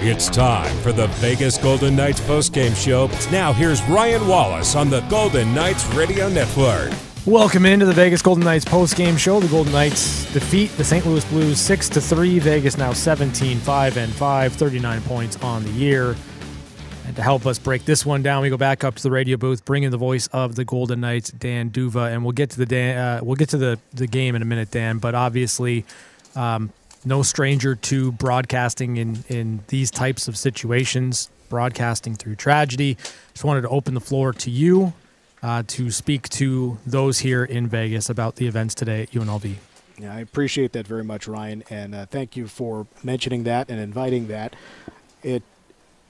It's time for the Vegas Golden Knights postgame show. Now here's Ryan Wallis on the Golden Knights Radio Network. Welcome into the Vegas Golden Knights postgame show. The Golden Knights defeat the St. Louis Blues 6 to 3. Vegas now 17 5 and 5, 39 points on the year. And to help us break this one down, we go back up to the radio booth, bring in the voice of the Golden Knights, Dan D'Uva, and we'll get to the Dan, uh, we'll get to the the game in a minute, Dan. But obviously, um, no stranger to broadcasting in in these types of situations, broadcasting through tragedy. Just wanted to open the floor to you uh, to speak to those here in Vegas about the events today at UNLV. Yeah, I appreciate that very much, Ryan, and uh, thank you for mentioning that and inviting that. It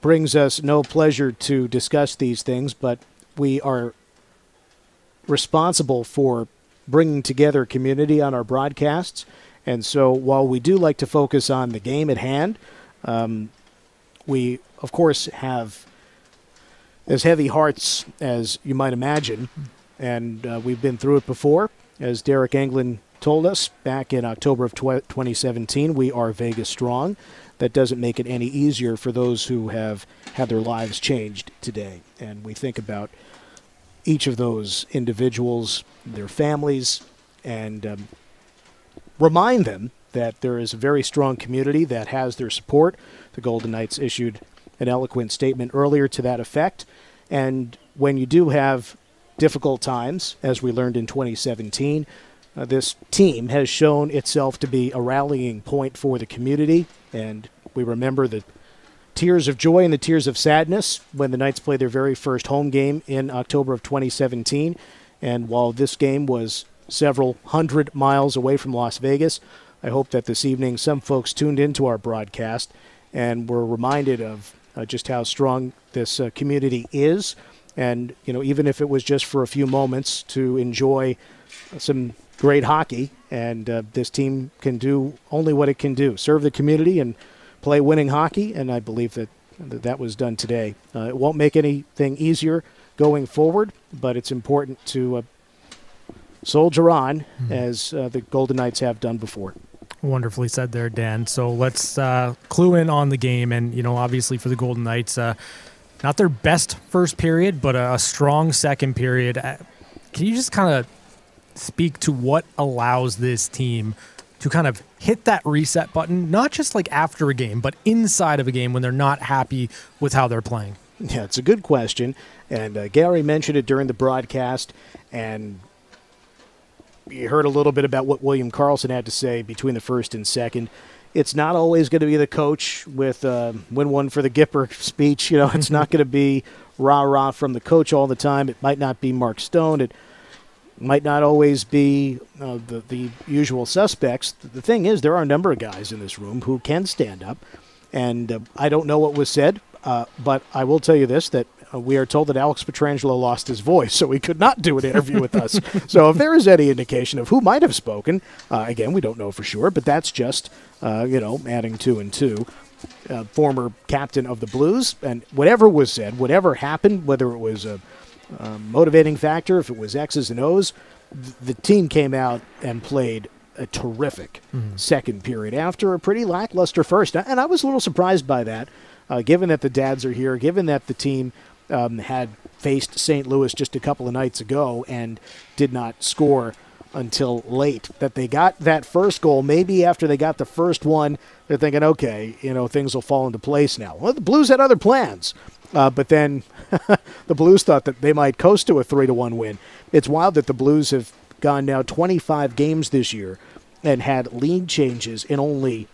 brings us no pleasure to discuss these things, but we are responsible for bringing together community on our broadcasts. And so while we do like to focus on the game at hand, um, we, of course, have as heavy hearts as you might imagine. And uh, we've been through it before. As Deryk Engelland told us back in October of tw- 2017, we are Vegas strong that doesn't make it any easier for those who have had their lives changed today. And we think about each of those individuals, their families, and um, remind them that there is a very strong community that has their support. The Golden Knights issued an eloquent statement earlier to that effect. And when you do have difficult times, as we learned in 2017, uh, this team has shown itself to be a rallying point for the community, and we remember the tears of joy and the tears of sadness when the Knights played their very first home game in October of 2017. And while this game was several hundred miles away from Las Vegas, I hope that this evening some folks tuned into our broadcast and were reminded of uh, just how strong this uh, community is. And, you know, even if it was just for a few moments to enjoy some great hockey, and uh, this team can do only what it can do serve the community and play winning hockey. And I believe that that, that was done today. Uh, it won't make anything easier going forward, but it's important to uh, soldier on mm-hmm. as uh, the Golden Knights have done before. Wonderfully said there, Dan. So let's uh, clue in on the game. And, you know, obviously for the Golden Knights, uh, not their best first period, but a, a strong second period. Can you just kind of speak to what allows this team to kind of hit that reset button, not just like after a game, but inside of a game when they're not happy with how they're playing? Yeah, it's a good question. And uh, Gary mentioned it during the broadcast. And you heard a little bit about what William Karlsson had to say between the first and second. It's not always going to be the coach with uh, "win one for the Gipper" speech. You know, it's not going to be rah rah from the coach all the time. It might not be Mark Stone. It might not always be uh, the, the usual suspects. The thing is, there are a number of guys in this room who can stand up. And uh, I don't know what was said, uh, but I will tell you this that uh, we are told that Alex Pietrangelo lost his voice, so he could not do an interview with us. So if there is any indication of who might have spoken, uh, again, we don't know for sure, but that's just, uh, you know, adding two and two. former captain of the Blues, and whatever was said, whatever happened, whether it was a um, motivating factor, if it was X's and O's, th- the team came out and played a terrific mm-hmm. second period after a pretty lackluster first. And I was a little surprised by that, uh, given that the dads are here, given that the team um, had faced St. Louis just a couple of nights ago and did not score until late. That they got that first goal, maybe after they got the first one, they're thinking, okay, you know, things will fall into place now. Well, the Blues had other plans. Uh, but then the Blues thought that they might coast to a three to one win. It's wild that the Blues have gone now 25 games this year and had lead changes in only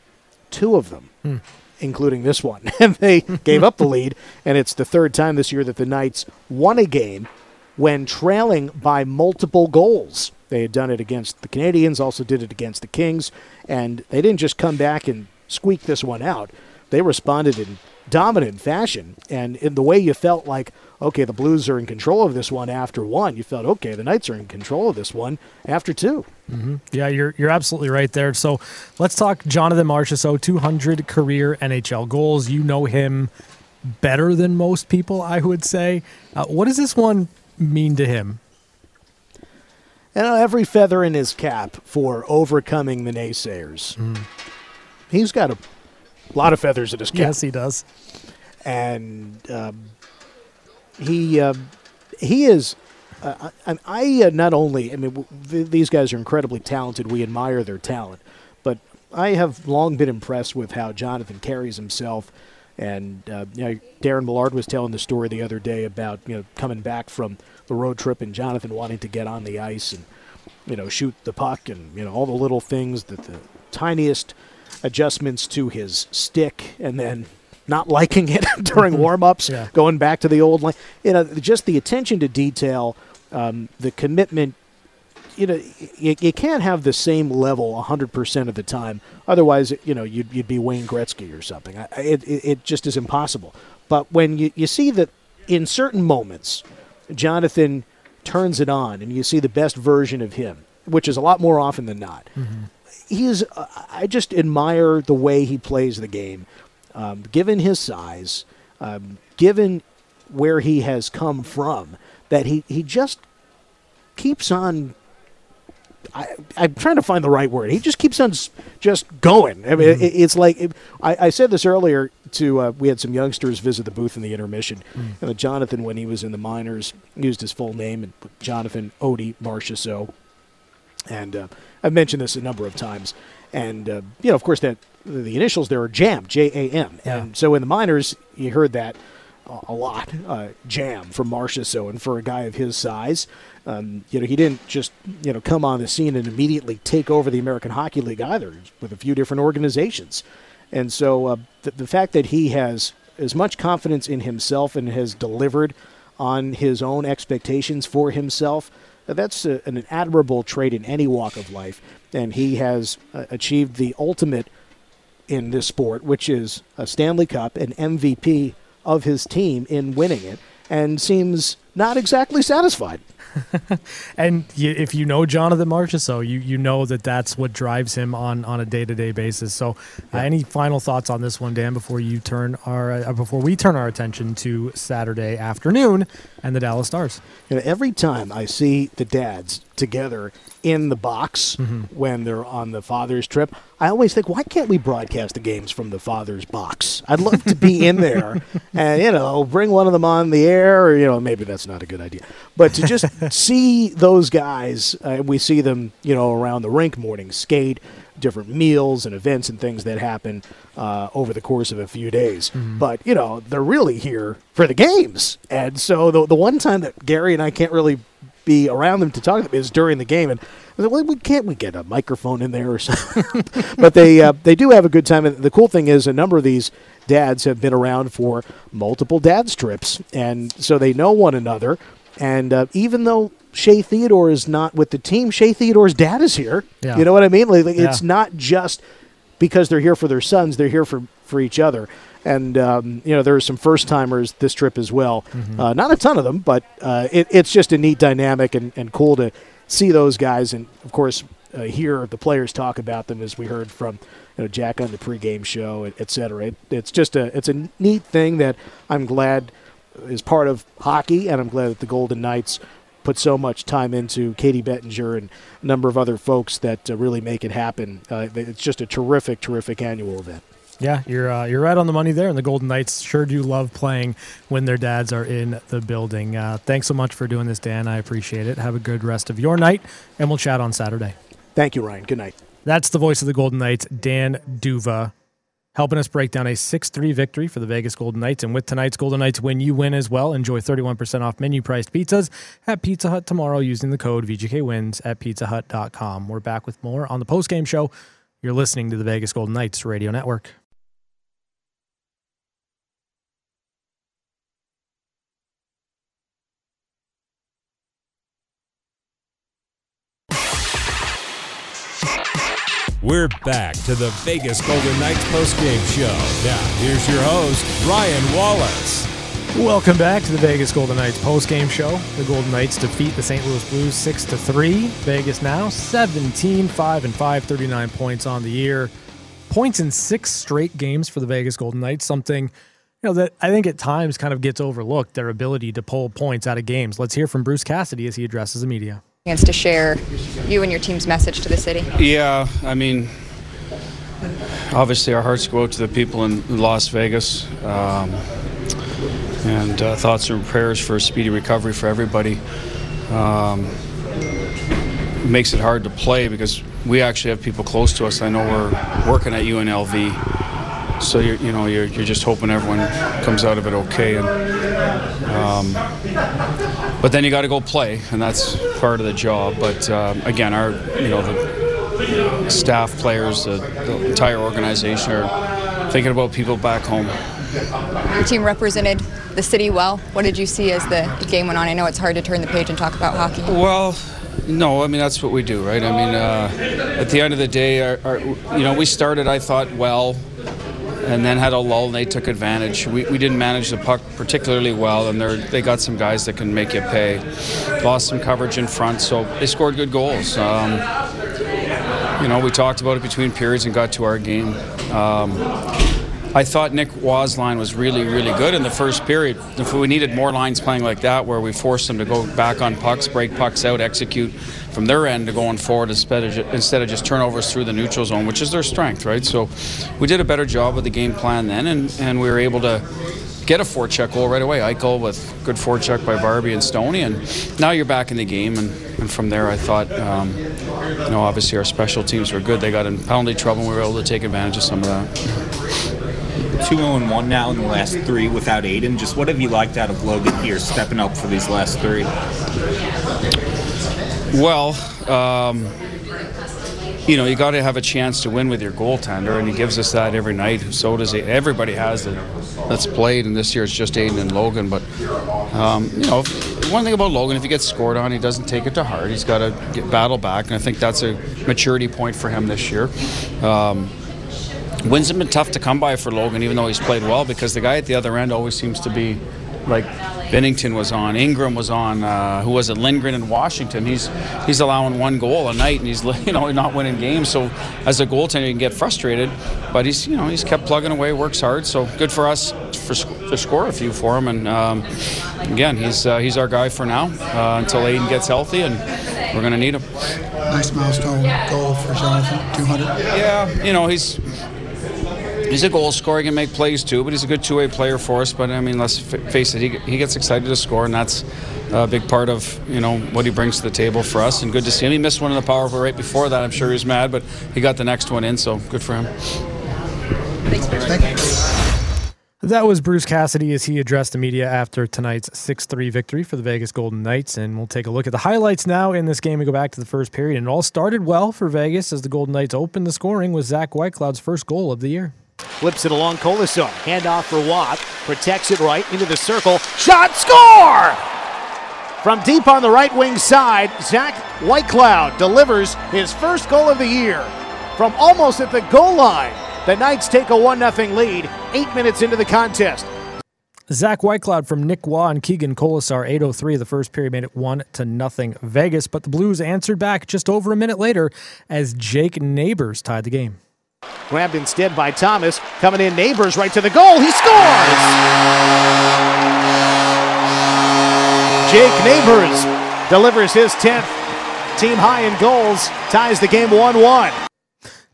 two of them, hmm. Including this one. and they gave up the lead, and it's the third time this year that the Knights won a game when trailing by multiple goals. They had done it against the Canadiens, also did it against the Kings, and they didn't just come back and squeak this one out. They responded in dominant fashion. And in the way you felt like, okay, the Blues are in control of this one after one, you felt, okay, the Knights are in control of this one after 2 mm-hmm. Yeah, you're, you're absolutely right there. So let's talk Jonathan Marchessault, 200 career NHL goals. You know him better than most people, I would say. Uh, what does this one mean to him? And every feather in his cap for overcoming the naysayers. Mm. He's got a a lot of feathers in his cap. Yes, he does. and um, he uh, he is. Uh, I, I uh, not only I mean w- th- these guys are incredibly talented. We admire their talent, but I have long been impressed with how Jonathan carries himself. And uh, you know, Darren Millard was telling the story the other day about you know coming back from the road trip and Jonathan wanting to get on the ice and you know shoot the puck and you know all the little things that the tiniest adjustments to his stick and then not liking it during warm-ups Yeah. going back to the old line. You know just the attention to detail um, the commitment you know you, you can't have the same level 100% of the time. Otherwise you know you'd, you'd be wayne gretzky or something. I, it, it, it just is impossible. But when you, you see that in certain moments jonathan turns it on and you see the best version of him which is a lot more often than not he is uh, i just admire the way he plays the game um, given his size um, given where he has come from that he, he just keeps on I, I'm trying to find the right word. He just keeps on s- just going. I mean, it, it's like it, I, I said this earlier. To uh, we had some youngsters visit the booth in the intermission, and uh, Jonathan, when he was in the minors, used his full name and Jonathan Audy Marchessault. And uh, I've mentioned this a number of times. And uh, you know, of course, that the initials there are Jam, J A M. Yeah. And so in the minors, you heard that a a lot, uh, Jam from Marchessault. And for a guy of his size, um, you know, he didn't just you know come on the scene and immediately take over the American Hockey League either, with a few different organizations. And so uh, the, the fact that he has as much confidence in himself and has delivered on his own expectations for himself, that's a, an admirable trait in any walk of life. And he has uh, achieved the ultimate in this sport, which is a Stanley Cup and MVP of his team in winning it, and seems not exactly satisfied. And you, if you know Jonathan Marchessault, you you know that that's what drives him on on a day to day basis. So, uh, any final thoughts on this one, Dan? Before you turn our uh, before we turn our attention to Saturday afternoon and the Dallas Stars. You know, every time I see the dads together in the box when they're on the father's trip, I always think, why can't we broadcast the games from the father's box? I'd love to be in there and, you know, bring one of them on the air, or, you know, maybe that's not a good idea. But to just see those guys, uh, we see them, you know, around the rink morning skate, different meals and events and things that happen uh, over the course of a few days. But, you know, they're really here for the games. And so the, the one time that Gary and I can't really be around them to talk to them is during the game. And I said, well, we can't we get a microphone in there or something? but they uh, they do have a good time. And the cool thing is, a number of these dads have been around for multiple dads trips, and so they know one another. And uh, even though Shea Theodore is not with the team, Shea Theodore's dad is here. Yeah. You know what I mean? Like, like, it's not just because they're here for their sons; they're here for for each other. And um, you know, there are some first timers this trip as well. Uh, not a ton of them, but uh, it, it's just a neat dynamic and, and cool to see those guys. And of course, uh, hear the players talk about them as we heard from you know Jack on the pregame show, et, et cetera. It, it's just a it's a neat thing that I'm glad is part of hockey, and I'm glad that the Golden Knights put so much time into Katie Bettinger and a number of other folks that uh, really make it happen. Uh, it's just a terrific, terrific annual event. Yeah, you're uh, you're right on the money there, and the Golden Knights sure do love playing when their dads are in the building. Uh, thanks so much for doing this, Dan. I appreciate it. Have a good rest of your night, and we'll chat on Saturday. Thank you, Ryan. Good night. That's the voice of the Golden Knights, Dan D'Uva, helping us break down a 6 3 victory for the Vegas Golden Knights. And with tonight's Golden Knights win, you win as well. Enjoy 31% off menu priced pizzas at Pizza Hut tomorrow using the code VGKWins at pizzahut.com. We're back with more on the postgame show. You're listening to the Vegas Golden Knights Radio Network. We're back to the Vegas Golden Knights postgame show. Now, here's your host, Ryan Wallis. Welcome back to the Vegas Golden Knights postgame show. The Golden Knights defeat the St. Louis Blues 6 to 3. Vegas now 17 5 and 5, 39 points on the year. Points in six straight games for the Vegas Golden Knights, something you know that I think at times kind of gets overlooked their ability to pull points out of games. Let's hear from Bruce Cassidy as he addresses the media. Chance to share you and your team's message to the city. Yeah, I mean, obviously, our hearts go out to the people in Las Vegas. Um, and uh, thoughts and prayers for speedy recovery for everybody. Um, makes it hard to play because we actually have people close to us. I know we're working at UNLV, so you're, you know you're, you're just hoping everyone comes out of it okay. And um, but then you got to go play, and that's part of the job. But uh, again, our you know the staff, players, the, the entire organization are thinking about people back home. Your team represented the city well. What did you see as the game went on? I know it's hard to turn the page and talk about hockey. Well, no, I mean that's what we do, right? I mean, uh, at the end of the day, our, our, you know, we started, I thought, well, and then had a lull, and they took advantage. We, we didn't manage the puck particularly well, and they got some guys that can make you pay. Lost some coverage in front, so they scored good goals. Um, you know, we talked about it between periods and got to our game. Um, I thought Nick Roy's line was really, really good in the first period. If we needed more lines playing like that, where we forced them to go back on pucks, break pucks out, execute from their end to going forward instead of, just turnovers through the neutral zone, which is their strength, right? So we did a better job with the game plan then, and, and we were able to get a forecheck goal right away. Eichel with good forecheck by Barbie and Stoney, and now you're back in the game. And, and from there, I thought, um, you know, obviously our special teams were good. They got in penalty trouble, and we were able to take advantage of some of that. 2 0 1 now in the last three without Adin. Just what have you liked out of Logan here, stepping up for these last three? Well, um, you know, you got to have a chance to win with your goaltender, and he gives us that every night. So does he. Everybody has it that's played, and this year it's just Adin and Logan. But um, you know, one thing about Logan, if he gets scored on, he doesn't take it to heart. He's got to battle back, and I think that's a maturity point for him this year. Um, wins have been tough to come by for Logan, even though he's played well, because the guy at the other end always seems to be like Binnington was on, Ingram was on, uh, who was it, Lindgren in Washington. He's he's allowing one goal a night, and he's you know not winning games. So as a goaltender, you can get frustrated, but he's you know he's kept plugging away, works hard. So good for us for to score a few for him. And um, again, he's uh, he's our guy for now uh, until Adin gets healthy, and we're going to need him. Nice milestone goal for Jonathan, 200. Yeah, you know he's He's a goal scorer. He can make plays too, but he's a good two-way player for us. But I mean, let's face it, he, he gets excited to score, and that's a big part of you know what he brings to the table for us. And good to see him. He missed one in the power play right before that. I'm sure he was mad, but he got the next one in, so good for him. That was Bruce Cassidy as he addressed the media after tonight's 6 3 victory for the Vegas Golden Knights. And we'll take a look at the highlights now in this game. We go back to the first period. And it all started well for Vegas as the Golden Knights opened the scoring with Zach Whitecloud's first goal of the year. Flips it along Kolesar. Handoff for Roy. Protects it right into the circle. Shot, score! From deep on the right wing side, Zach Whitecloud delivers his first goal of the year. From almost at the goal line, the Knights take a 1 0 lead, eight minutes into the contest. Zach Whitecloud from Nick Roy and Keegan Kolesar, 803 the first period made it 1 to nothing Vegas, but the Blues answered back just over a minute later as Jake Neighbors tied the game. Grabbed instead by Thomas. Coming in, Neighbors right to the goal. He scores! Jake Neighbors delivers his 10th team high in goals, ties the game 1 1.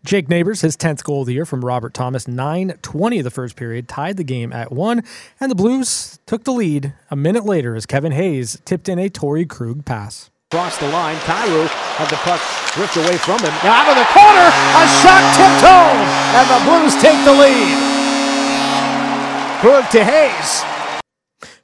Jake Neighbors, his 10th goal of the year from Robert Thomas, 9 20 of the first period, tied the game at 1, and the Blues took the lead a minute later as Kevin Hayes tipped in a Torey Krug pass. Across the line, Kyrou had the puck drift away from him. Now out of the corner, a shot tipped home, and the Blues take the lead. Krug to Hayes.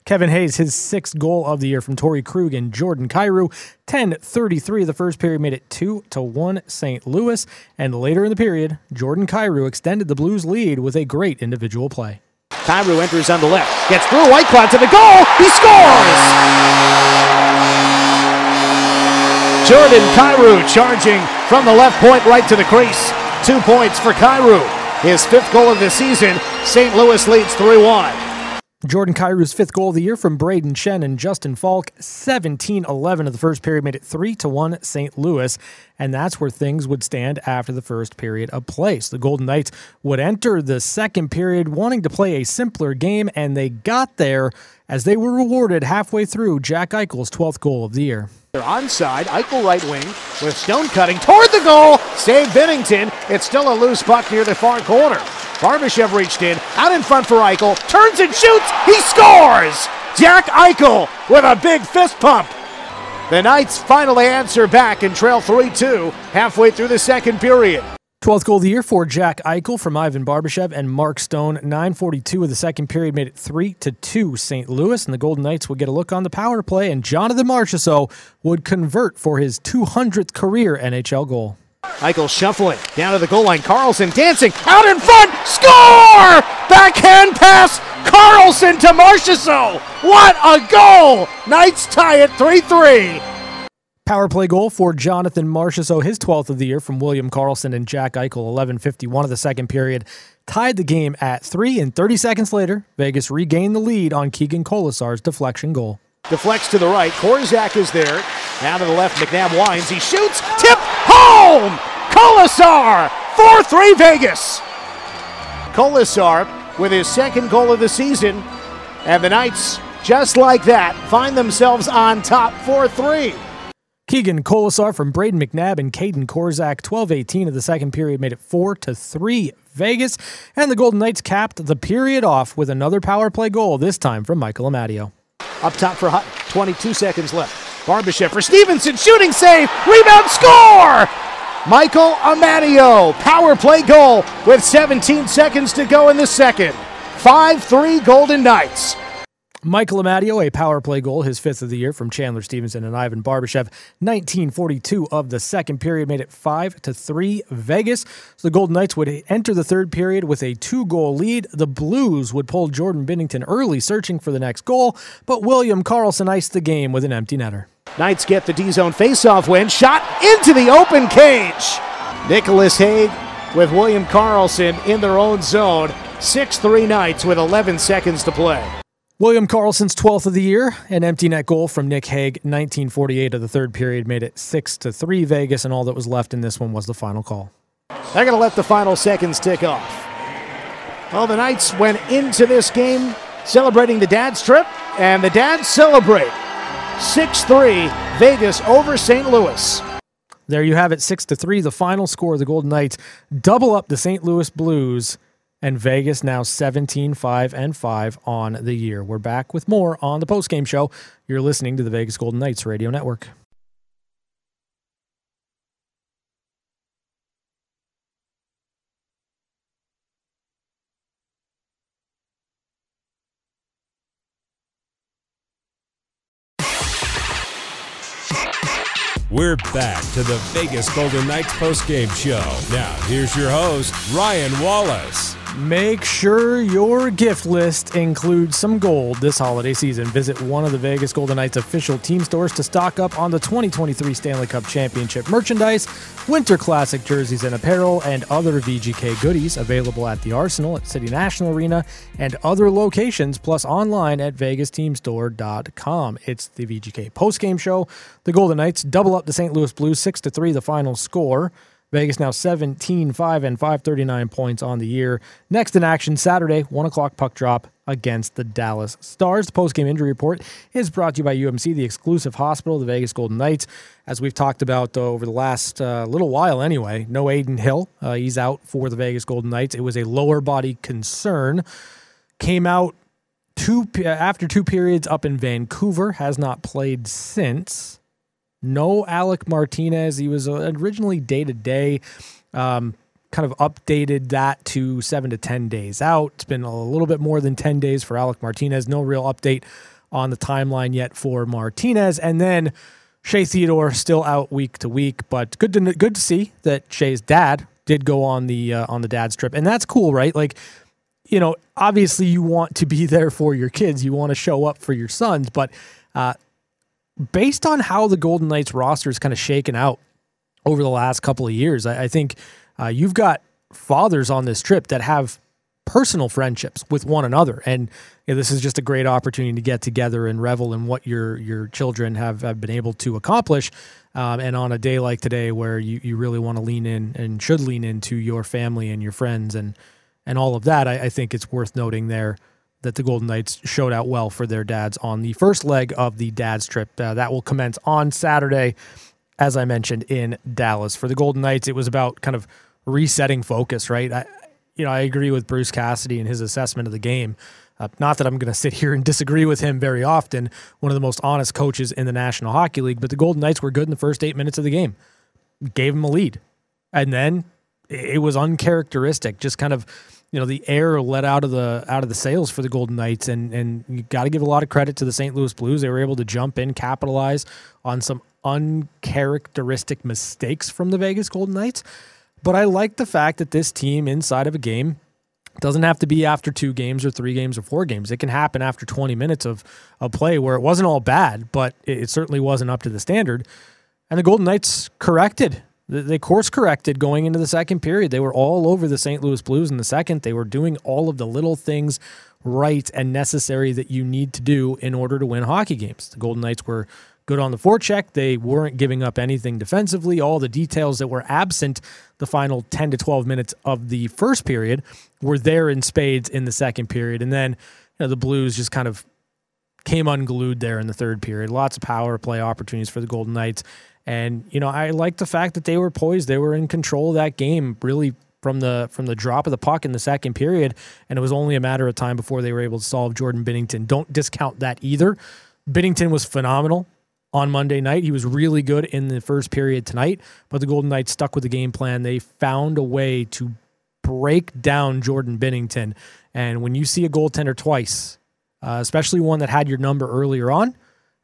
Kevin Hayes, his sixth goal of the year from Torey Krug and Jordan Kyrou. 10-33 the first period made it 2 to 1 St. Louis. And later in the period, Jordan Kyrou extended the Blues lead with a great individual play. Kyrou enters on the left, gets through Whitecloud to the goal. He scores! Jordan Kyrou charging from the left point right to the crease. Two points for Kyrou. His fifth goal of the season. St. Louis leads 3 1. Jordan Kyrou's fifth goal of the year from Brayden Schenn and Justin Faulk, 17 11 of the first period made it 3 to 1 St. Louis. And that's where things would stand after the first period of play. The Golden Knights would enter the second period wanting to play a simpler game, and they got there as they were rewarded halfway through Jack Eichel's 12th goal of the year. They're onside. Eichel right wing with Stone cutting toward the goal. Save Binnington. It's still a loose puck near the far corner. Barbashev reached in, out in front for Eichel, turns and shoots. He scores! Jack Eichel with a big fist pump. The Knights finally answer back and trail 3 2 halfway through the second period. 12th goal of the year for Jack Eichel from Ivan Barbashev and Mark Stone. 942 of the second period made it 3 to 2 St. Louis, and the Golden Knights would get a look on the power play, and Jonathan Marchessault would convert for his 200th career NHL goal. Eichel shuffling down to the goal line. Karlsson dancing out in front. Score! Backhand pass. Karlsson to Marchessault. What a goal! Knights tie it 3 3. Power play goal for Jonathan Marchessault, his 12th of the year from William Karlsson and Jack Eichel, 11:51 of the second period, tied the game at 3 and 30 seconds later, Vegas regained the lead on Keegan Kolesar's deflection goal. Deflects to the right. Korczak is there. Now to the left. McNabb winds. He shoots. Tip home. Kolesar. 4-3 Vegas. Kolesar with his second goal of the season. And the Knights, just like that, find themselves on top 4-3. Keegan Kolesar from Brayden McNabb and Kaedan Korczak, 12-18 of the second period, made it 4 to 3 Vegas, and the Golden Knights capped the period off with another power play goal, this time from Michael Amadio. Up top for Hut, 22 seconds left. Barbashev for Stephenson, shooting save, rebound, score! Michael Amadio, power play goal with 17 seconds to go in the second. 5-3 Golden Knights. Michael Amadio, a power play goal, his fifth of the year from Chandler Stephenson and Ivan Barbashev. 1942 of the second period made it 5 to 3 Vegas. So the Golden Knights would enter the third period with a two goal lead. The Blues would pull Jordan Binnington early, searching for the next goal, but William Karlsson iced the game with an empty netter. Knights get the D zone faceoff win, shot into the open cage. Nicholas Hague with William Karlsson in their own zone. 6 3 Knights with 11 seconds to play. William Karlsson's 12th of the year, an empty net goal from Nick Hague, 1948 of the third period, made it 6 to 3 Vegas, and all that was left in this one was the final call. They're going to let the final seconds tick off. Well, the Knights went into this game celebrating the dad's trip, and the dads celebrate 6 3 Vegas over St. Louis. There you have it, 6 to 3, the final score. The Golden Knights double up the St. Louis Blues and Vegas now 17 5 and 5 on the year. We're back with more on the postgame show. You're listening to the Vegas Golden Knights Radio Network. We're back to the Vegas Golden Knights postgame show. Now, here's your host, Ryan Wallis. Make sure your gift list includes some gold this holiday season. Visit one of the Vegas Golden Knights official team stores to stock up on the 2023 Stanley Cup Championship merchandise, Winter Classic jerseys and apparel, and other VGK goodies available at the Arsenal at City National Arena and other locations, plus online at vegasteamstore.com. It's the VGK postgame show. The Golden Knights double up the St. Louis Blues 6 to 3, the final score. Vegas now 17 5 and 539 points on the year. Next in action Saturday, 1 o'clock puck drop against the Dallas Stars. The postgame injury report is brought to you by UMC, the exclusive hospital the Vegas Golden Knights. As we've talked about uh, over the last uh, little while anyway, no Adin Hill. Uh, he's out for the Vegas Golden Knights. It was a lower body concern. Came out two after two periods up in Vancouver, has not played since. No Alec Martinez. He was originally day to day. Kind of updated that to seven to 10 days out. It's been a little bit more than 10 days for Alec Martinez. No real update on the timeline yet for Martinez. And then Shea Theodore still out week to week, but good to good to see that Shea's dad did go on the uh, on the dad's trip, and that's cool, right? Like, you know, obviously you want to be there for your kids, you want to show up for your sons, but uh, based on how the Golden Knights roster is kind of shaken out over the last couple of years, I, I think uh, you've got fathers on this trip that have personal friendships with one another, and you know, this is just a great opportunity to get together and revel in what your your children have, have been able to accomplish. Um, and on a day like today, where you, you really want to lean in and should lean into your family and your friends and and all of that, I, I think it's worth noting there that the Golden Knights showed out well for their dads on the first leg of the dads trip. Uh, that will commence on Saturday, as I mentioned in Dallas. For the Golden Knights, it was about kind of resetting focus, right? I, you know, I agree with Bruce Cassidy and his assessment of the game. Uh, not that I'm going to sit here and disagree with him very often, one of the most honest coaches in the National Hockey League, but the Golden Knights were good in the first eight minutes of the game, gave them a lead. And then it was uncharacteristic, just kind of you know the air let out of the out of the sails for the Golden Knights, and and you got to give a lot of credit to the St. Louis Blues. They were able to jump in, capitalize on some uncharacteristic mistakes from the Vegas Golden Knights. But I like the fact that this team inside of a game doesn't have to be after two games or three games or four games. It can happen after 20 minutes of, of play where it wasn't all bad, but it, it certainly wasn't up to the standard. And the Golden Knights corrected they course corrected going into the second period. They were all over the St. Louis Blues in the second. They were doing all of the little things right and necessary that you need to do in order to win hockey games. The Golden Knights were good on the forecheck. They weren't giving up anything defensively. All the details that were absent the final 10 to 12 minutes of the first period were there in spades in the second period. And then you know, the Blues just kind of came unglued there in the third period. Lots of power play opportunities for the Golden Knights. And you know, I like the fact that they were poised. They were in control of that game really from the from the drop of the puck in the second period, and it was only a matter of time before they were able to solve Jordan Binnington. Don't discount that either. Binnington was phenomenal on Monday night. He was really good in the first period tonight, but the Golden Knights stuck with the game plan. They found a way to break down Jordan Binnington. And when you see a goaltender twice, uh, especially one that had your number earlier on,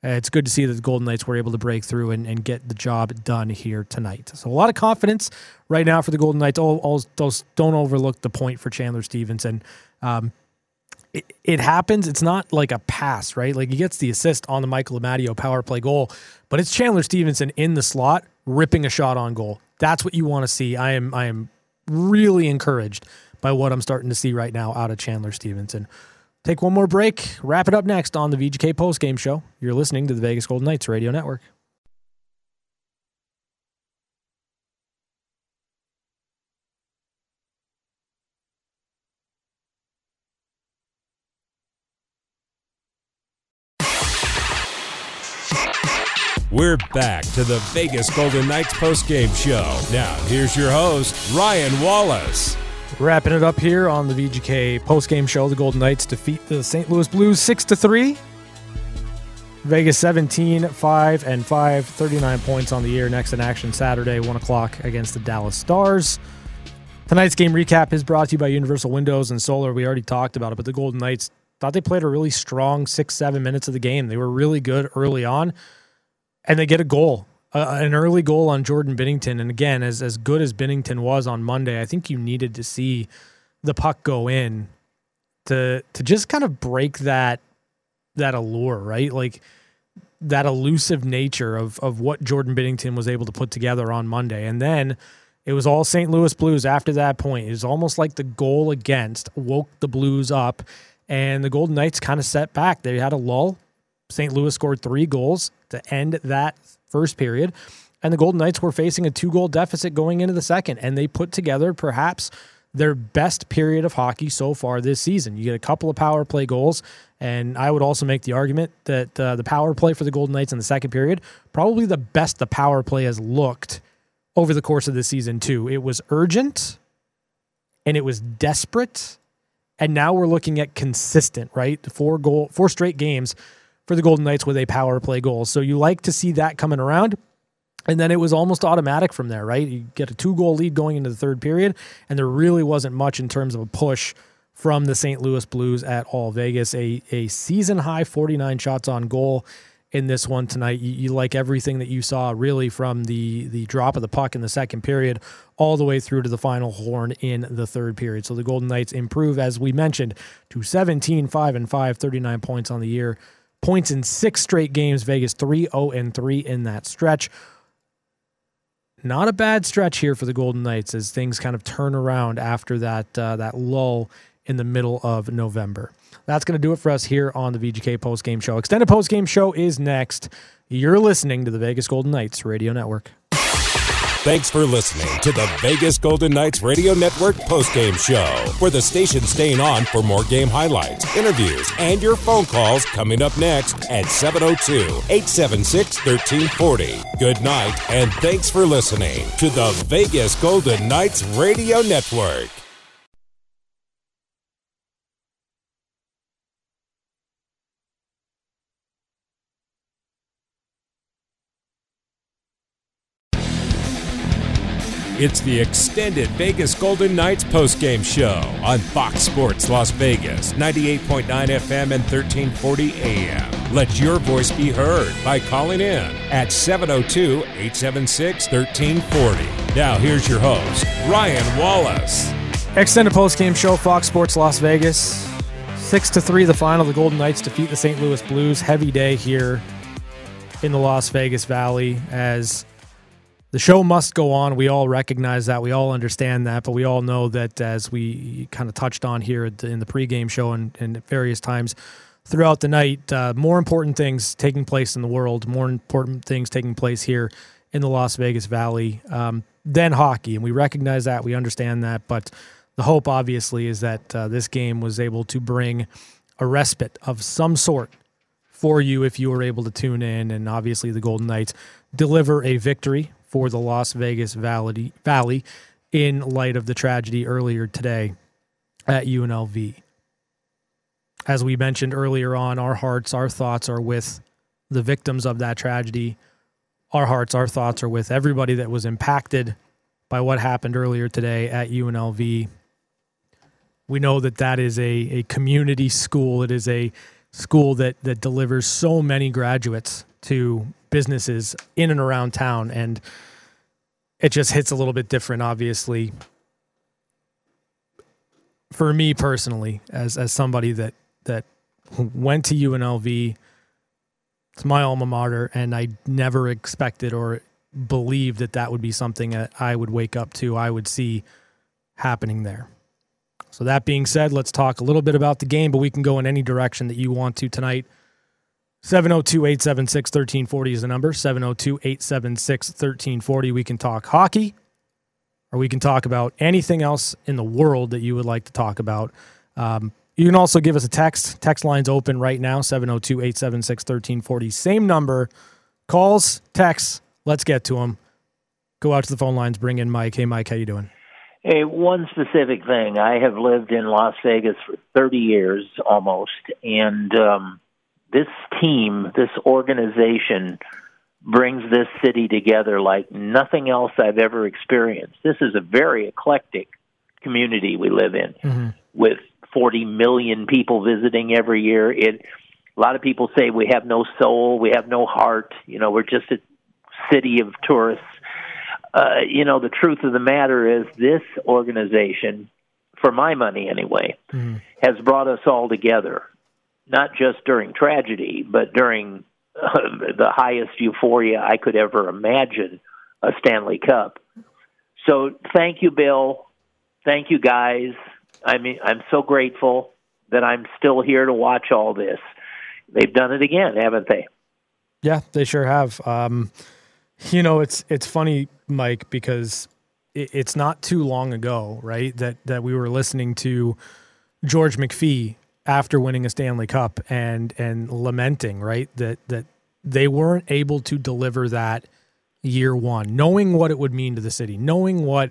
uh, it's good to see that the Golden Knights were able to break through and, and get the job done here tonight. So a lot of confidence right now for the Golden Knights. All, all those don't overlook the point for Chandler Stephenson. Um, it, it, happens. It's not like a pass, right? Like he gets the assist on the Michael Amadio power play goal, but it's Chandler Stephenson in the slot ripping a shot on goal. That's what you want to see. I am I am really encouraged by what I'm starting to see right now out of Chandler Stephenson. Take one more break. Wrap it up next on the VGK Post Game show. You're listening to the Vegas Golden Knights Radio Network. We're back to the Vegas Golden Knights Post Game show. Now, here's your host, Ryan Wallis. Wrapping it up here on the VGK postgame show, the Golden Knights defeat the St. Louis Blues 6 to 3. Vegas 17, 5 and 5, 39 points on the year. Next in action Saturday, 1 o'clock against the Dallas Stars. Tonight's game recap is brought to you by Universal Windows and Solar. We already talked about it, but the Golden Knights thought they played a really strong six, seven minutes of the game. They were really good early on, and they get a goal uh, an early goal on Jordan Binnington. And again, as as good as Binnington was on Monday, I think you needed to see the puck go in to to just kind of break that that allure, right? Like that elusive nature of of what Jordan Binnington was able to put together on Monday. And then it was all St. Louis Blues after that point. It was almost like the goal against woke the Blues up and the Golden Knights kind of set back. They had a lull. St. Louis scored three goals to end that first period. And the Golden Knights were facing a two goal deficit going into the second, and they put together perhaps their best period of hockey so far this season. You get a couple of power play goals, and I would also make the argument that uh, the power play for the Golden Knights in the second period, probably the best the power play has looked over the course of the season, too. It was urgent and it was desperate. And now we're looking at consistent, right? Four goal, four straight games for the Golden Knights with a power play goal. So you like to see that coming around. And then it was almost automatic from there, right? You get a two goal lead going into the third period, and there really wasn't much in terms of a push from the St. Louis Blues at all. Vegas, a, a season high 49 shots on goal in this one tonight. You, you, like everything that you saw really from the the drop of the puck in the second period all the way through to the final horn in the third period. So the Golden Knights improve, as we mentioned, to 17, 5 and 5, 39 points on the year points in six straight games. Vegas 3 0 and 3 in that stretch. Not a bad stretch here for the Golden Knights as things kind of turn around after that uh, that lull in the middle of November. That's going to do it for us here on the VGK postgame show. Extended postgame show is next. You're listening to the Vegas Golden Knights Radio Network. Thanks for listening to the Vegas Golden Knights Radio Network postgame show, where the station's staying on for more game highlights, interviews, and your phone calls coming up next at 702 876 1340. Good night, and thanks for listening to the Vegas Golden Knights Radio Network. It's the extended Vegas Golden Knights postgame show on Fox Sports Las Vegas, 98.9 FM and 1340 AM. Let your voice be heard by calling in at 702 876 1340. Now, here's your host, Ryan Wallis. Extended postgame show, Fox Sports Las Vegas. Six to three, the final. The Golden Knights defeat the St. Louis Blues. Heavy day here in the Las Vegas Valley as the show must go on. We all recognize that. We all understand that. But we all know that, as we kind of touched on here in the pregame show and, and various times throughout the night, uh, more important things taking place in the world, more important things taking place here in the Las Vegas Valley um, than hockey. And we recognize that. We understand that. But the hope, obviously, is that uh, this game was able to bring a respite of some sort for you if you were able to tune in. And obviously, the Golden Knights deliver a victory for the Las Vegas Valley, Valley in light of the tragedy earlier today at UNLV. As we mentioned earlier on, our hearts, our thoughts are with the victims of that tragedy. Our hearts, our thoughts are with everybody that was impacted by what happened earlier today at UNLV. We know that that is a, a community school. It is a school that, that delivers so many graduates to businesses in and around town and it just hits a little bit different obviously for me personally as as somebody that that went to UNLV it's my alma mater and I never expected or believed that that would be something that I would wake up to I would see happening there. So that being said let's talk a little bit about the game but we can go in any direction that you want to tonight 702 876 1340 is the number. 702 876 1340. We can talk hockey or we can talk about anything else in the world that you would like to talk about. Um, you can also give us a text. Text line's open right now 702 876 1340. Same number. Calls, texts. Let's get to them. Go out to the phone lines. Bring in Mike. Hey, Mike, how you doing? Hey, one specific thing. I have lived in Las Vegas for 30 years almost, and um, this team, this organization brings this city together like nothing else I've ever experienced. This is a very eclectic community we live in mm-hmm. with 40 million people visiting every year. It a lot of people say we have no soul, we have no heart, you know, we're just a city of tourists. Uh, you know, the truth of the matter is this organization, for my money anyway, mm-hmm. has brought us all together not just during tragedy, but during uh, the highest euphoria I could ever imagine a Stanley Cup. So thank you, Bill. Thank you, guys. I mean, I'm so grateful that I'm still here to watch all this. They've done it again, haven't they? Yeah, they sure have. Um, you know, it's it's funny, Mike, because it, it's not too long ago, right? That that we were listening to George McPhee after winning a Stanley Cup and and lamenting, right, that that they weren't able to deliver that year one, knowing what it would mean to the city, knowing what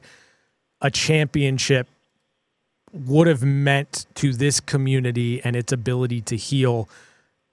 a championship would have meant to this community and its ability to heal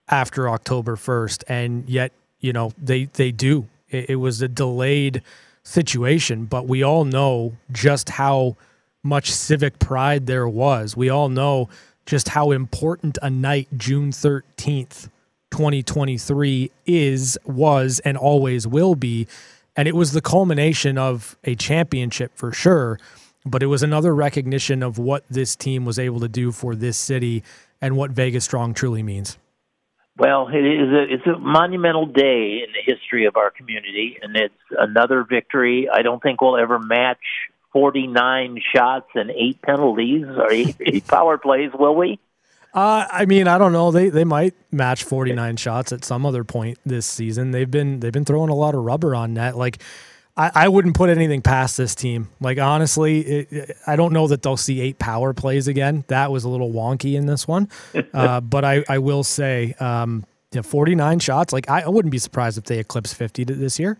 after October 1st. And yet, you know, they they do. It, it was a delayed situation, but we all know just how much civic pride there was. We all know just how important a night June 13th, 2023 is, was, and always will be. And it was the culmination of a championship for sure, but it was another recognition of what this team was able to do for this city and what Vegas Strong truly means. Well, it is a, it's a monumental day in the history of our community, and it's another victory. I don't think we'll ever match 49 shots and eight penalties or eight, eight power plays, will we? Uh, I mean, I don't know. They they might match 49 shots at some other point this season. They've been they've been throwing a lot of rubber on net. Like I, I wouldn't put anything past this team. Like honestly, it, it, I don't know that they'll see eight power plays again. That was a little wonky in this one, uh, but I, I will say, um, you know, 49 shots. Like I, I wouldn't be surprised if they eclipse 50 this year.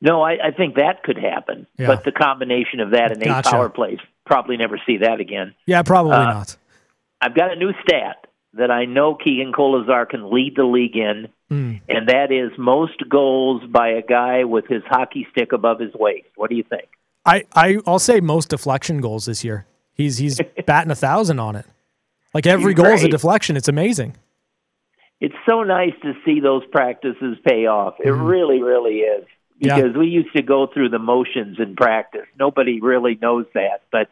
No, I, I think that could happen, Yeah. but the combination of that and eight power plays probably never see that again. Yeah, probably Uh, not. I've got a new stat that I know Keegan Kolesar can lead the league in, Mm. and that is most goals by a guy with his hockey stick above his waist. What do you think? I, I I'll say most deflection goals this year. He's he's batting a thousand on it. Like every goal is a deflection. It's amazing. It's so nice to see those practices pay off. It really, really is. Yeah. Because we used to go through the motions in practice. Nobody really knows that, but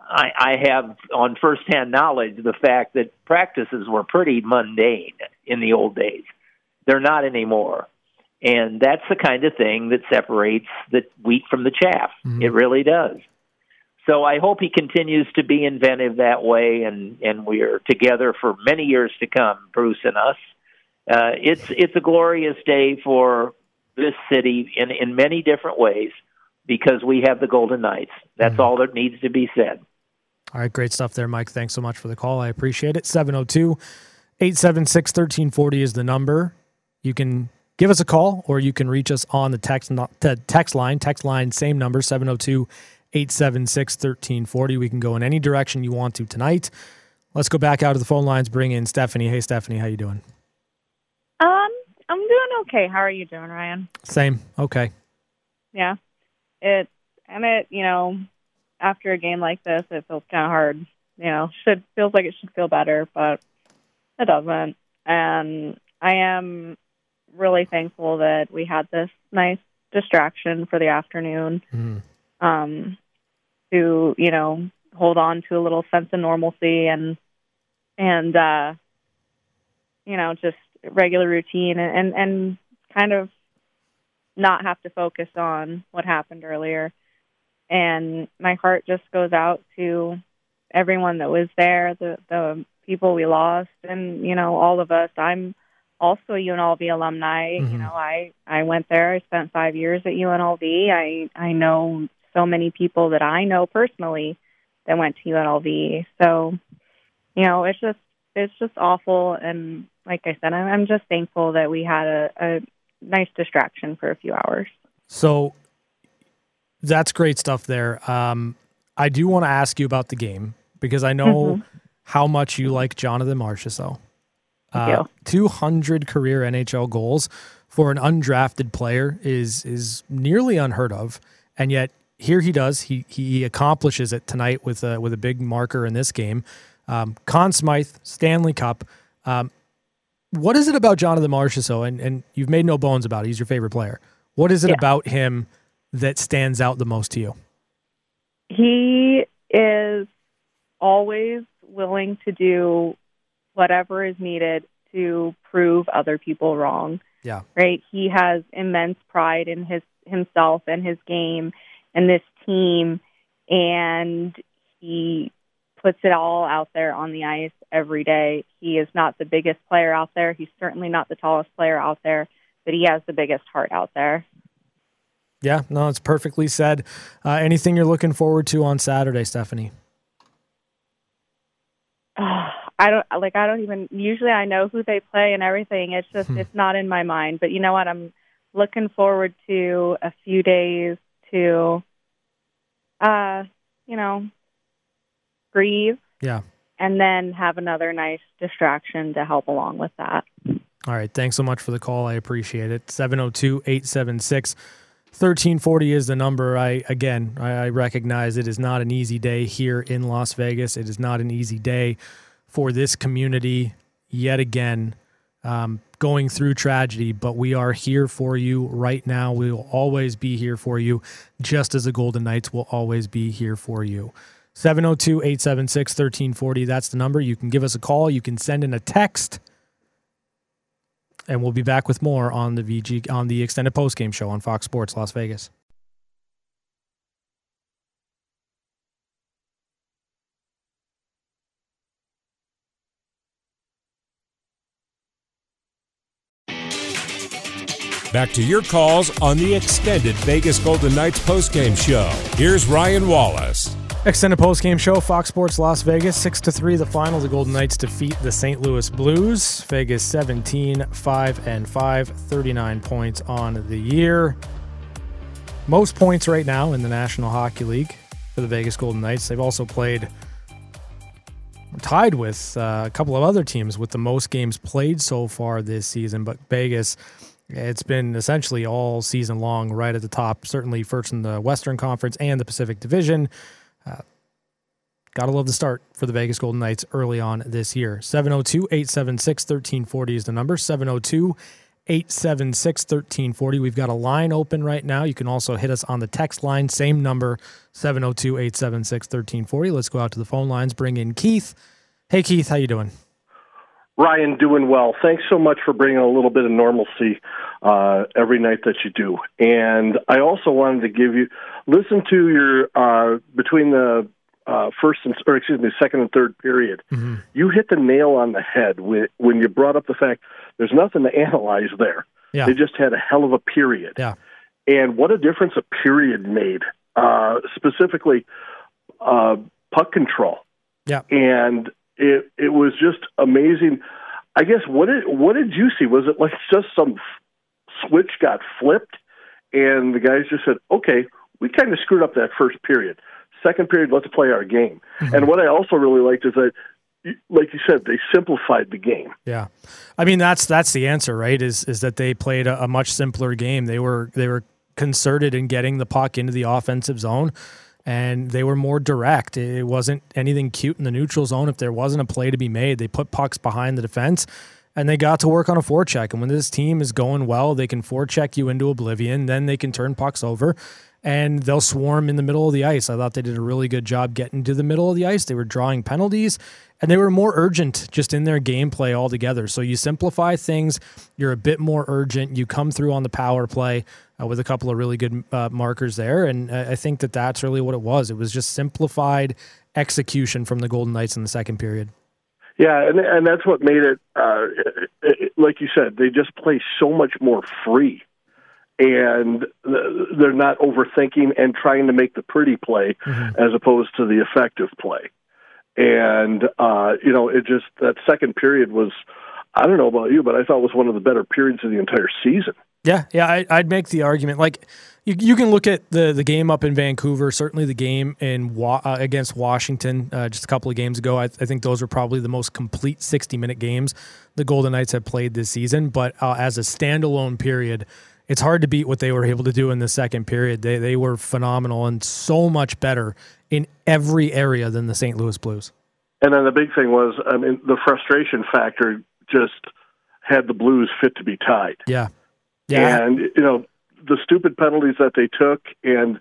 I, I have on firsthand knowledge the fact that practices were pretty mundane in the old days. They're not anymore. And that's the kind of thing that separates the wheat from the chaff. It really does. So I hope he continues to be inventive that way, and and we are together for many years to come, Bruce and us. Uh, it's it's a glorious day for this city in in many different ways because we have the Golden Knights. That's all that needs to be said. All right, great stuff there, Mike. Thanks so much for the call. I appreciate it. 702 876 1340 is the number. You can give us a call or you can reach us on the text, the text line. Text line, same number, 702 876 1340. We can go in any direction you want to tonight. Let's go back out of the phone lines, bring in Stephanie. Hey, Stephanie, how you doing? Um, I'm doing okay. How are you doing, Ryan? Same. Okay. Yeah. It and it, you know, after a game like this, it feels kind of hard. You know, should feels like it should feel better, but it doesn't. And I am really thankful that we had this nice distraction for the afternoon. Mhm. Um, to you know hold on to a little sense of normalcy and and uh, you know just regular routine and, and and kind of not have to focus on what happened earlier. And my heart just goes out to everyone that was there, the the people we lost, and you know all of us. I'm also a UNLV alumni. You mm-hmm. know, I I went there. I spent five years at UNLV. I I know so many people that I know personally that went to UNLV. So, you know, it's just it's just awful. And like I said, I'm, I'm just thankful that we had a, a nice distraction for a few hours. So that's great stuff there. Um, I do want to ask you about the game because I know Mhm. how much you like Jonathan Marchessault. Uh, 200 career NHL goals for an undrafted player is is nearly unheard of, and yet here he does. He he accomplishes it tonight with a with a big marker in this game. Um, Conn Smythe, Stanley Cup. Um, what is it about Jonathan Marchessault? And and you've made no bones about it. He's your favorite player. What is it Yeah. about him that stands out the most to you? He is always willing to do whatever is needed to prove other people wrong. Yeah. Right? He has immense pride in his himself and his game and this team and he puts it all out there on the ice every day. He is not the biggest player out there. He's certainly not the tallest player out there, but he has the biggest heart out there. Yeah, no, it's perfectly said. Uh, anything you're looking forward to on Saturday, Stephanie? I don't like. I don't even. Usually, I know who they play and everything. It's just Hmm. it's not in my mind. But you know what? I'm looking forward to a few days to, uh, you know, grieve Yeah. and then have another nice distraction to help along with that. All right. Thanks so much for the call. I appreciate it. 702 876 1340 is the number. I, again, I, I recognize it is not an easy day here in Las Vegas. It is not an easy day for this community yet again, um, going through tragedy, but we are here for you right now. We will always be here for you, just as the Golden Knights will always be here for you. 702 876 1340. That's the number. You can give us a call. You can send in a text and we'll be back with more on the VG on the extended postgame show on Fox Sports Las Vegas. Back to your calls on the extended Vegas Golden Knights postgame show. Here's Ryan Wallis. Extended postgame show, Fox Sports Las Vegas, 6 to 3. The final, the Golden Knights defeat the St. Louis Blues. Vegas 17, 5 and 5, 39 points on the year. Most points right now in the National Hockey League for the Vegas Golden Knights. They've also played tied with uh, a couple of other teams with the most games played so far this season. But Vegas, it's been essentially all season long right at the top, certainly first in the Western Conference and the Pacific Division. Uh, Gotta love the start for the Vegas Golden Knights early on this year. 702 876 1340 is the number. 702 876 1340. We've got a line open right now. You can also hit us on the text line, same number, 702 876 1340. Let's go out to the phone lines, bring in Keith. Hey, Keith, how you doing? Ryan, doing well. Thanks so much for bringing a little bit of normalcy uh, every night that you do. And I also wanted to give you listen to your uh, between the uh, first and or excuse me second and third period. Mm-hmm. You hit the nail on the head when when you brought up the fact there's nothing to analyze there. Yeah. They just had a hell of a period. Yeah. And what a difference a period made. Uh, specifically, uh, puck control. Yeah. And it it was just amazing. I guess what did what did you see? Was it like just some switch got flipped, and the guys just said, "Okay, we kind of screwed up that first period. Second period, let's play our game." Mm-hmm. And what I also really liked is that, like you said, they simplified the game. Yeah, I mean that's that's the answer, right? Is is that they played a, a much simpler game. They were they were concerted in getting the puck into the offensive zone and they were more direct. It wasn't anything cute in the neutral zone. If there wasn't a play to be made, they put pucks behind the defense and they got to work on a forecheck. And when this team is going well, they can forecheck you into oblivion. Then they can turn pucks over and they'll swarm in the middle of the ice. I thought they did a really good job getting to the middle of the ice. They were drawing penalties and they were more urgent just in their gameplay altogether. So you simplify things, you're a bit more urgent. You come through on the power play uh, with a couple of really good uh, markers there. And I think that that's really what it was. It was just simplified execution from the Golden Knights in the second period. Yeah, and and that's what made it, uh, it, like you said, they just play so much more free, and they're not overthinking and trying to make the pretty play mm-hmm. as opposed to the effective play. And uh, you know, it just that second period was, I don't know about you, but I thought it was one of the better periods of the entire season. Yeah, yeah, I, would make the argument. Like, you, you can look at the the game up in Vancouver. Certainly, the game in uh, against Washington uh, just a couple of games ago. I, I, think those were probably the most complete sixty minute games the Golden Knights have played this season. But uh, as a standalone period, it's hard to beat what they were able to do in the second period. They they were phenomenal and so much better in every area than the St. Louis Blues. And then the big thing was, I mean, the frustration factor just had the Blues fit to be tied. Yeah. Yeah. And you know the stupid penalties that they took, and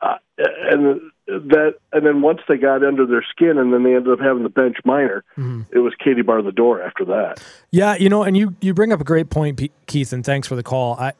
uh, and that, and then once they got under their skin, and then they ended up having the bench minor. Mm-hmm. It was Katie bar the door after that. Yeah, you know, and you you bring up a great point, Keith, and thanks for the call. I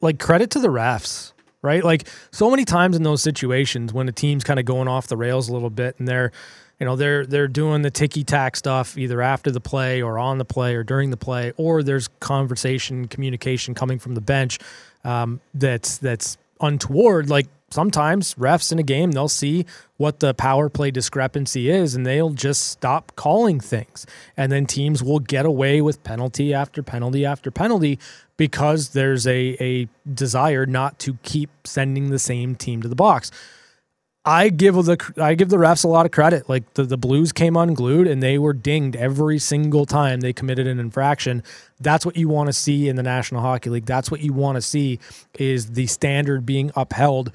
like credit to the refs, right? Like so many times in those situations when a team's kind of going off the rails a little bit, and they're you know they're they're doing the ticky tack stuff either after the play or on the play or during the play, or there's conversation, communication coming from the bench um, that's that's untoward. Like sometimes refs in a game they'll see what the power play discrepancy is and they'll just stop calling things and then teams will get away with penalty after penalty after penalty because there's a, a desire not to keep sending the same team to the box I give the I give the refs a lot of credit. Like the, the Blues came unglued and they were dinged every single time they committed an infraction. That's what you want to see in the National Hockey League. That's what you want to see is the standard being upheld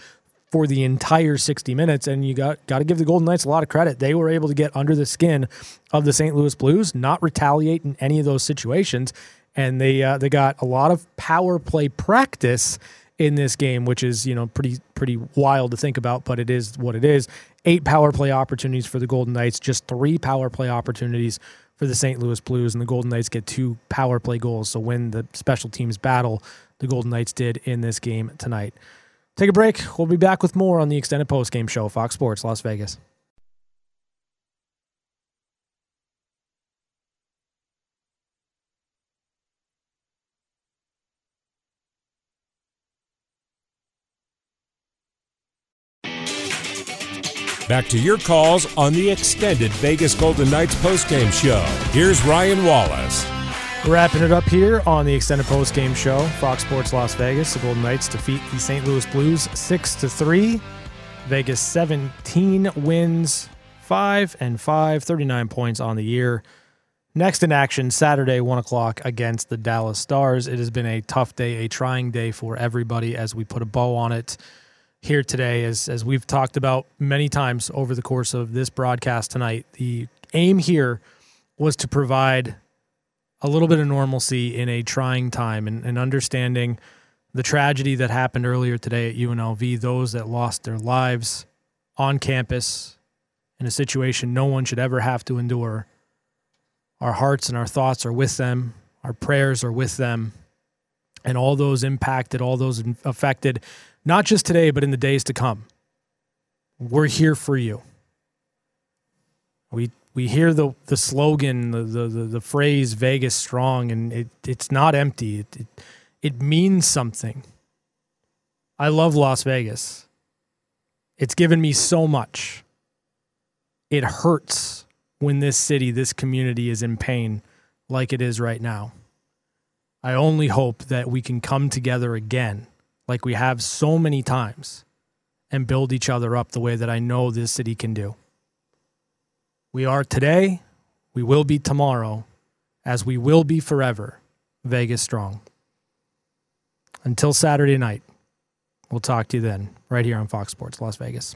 for the entire 60 minutes. And you got got to give the Golden Knights a lot of credit. They were able to get under the skin of the St. Louis Blues, not retaliate in any of those situations, and they uh, they got a lot of power play practice in this game, which is you know pretty pretty wild to think about, but it is what it is. Eight power play opportunities for the Golden Knights, just three power play opportunities for the St. Louis Blues, and the Golden Knights get two power play goals. So win the special teams battle the Golden Knights did in this game tonight. Take a break. We'll be back with more on the extended post game show, Fox Sports Las Vegas. Back to your calls on the extended Vegas Golden Knights postgame show. Here's Ryan Wallis. Wrapping it up here on the extended postgame show. Fox Sports Las Vegas. The Golden Knights defeat the St. Louis Blues six to three. Vegas 17 wins, five and five, 39 points on the year. Next in action, Saturday, 1 o'clock against the Dallas Stars. It has been a tough day, a trying day for everybody as we put a bow on it here today. As, as we've talked about many times over the course of this broadcast tonight, the aim here was to provide a little bit of normalcy in a trying time and, and understanding the tragedy that happened earlier today at UNLV, those that lost their lives on campus in a situation no one should ever have to endure our hearts and our thoughts are with them. Our prayers are with them. And all those impacted, all those affected, not just today, but in the days to come. We're here for you. We we hear the the slogan, the the, the, the phrase Vegas strong, and it, it's not empty. It, it it means something. I love Las Vegas. It's given me so much. It hurts when this city, this community is in pain like it is right now. I only hope that we can come together again, like we have so many times, and build each other up the way that I know this city can do. We are today, we will be tomorrow, as we will be forever, Vegas strong. Until Saturday night, we'll talk to you then, right here on Fox Sports Las Vegas.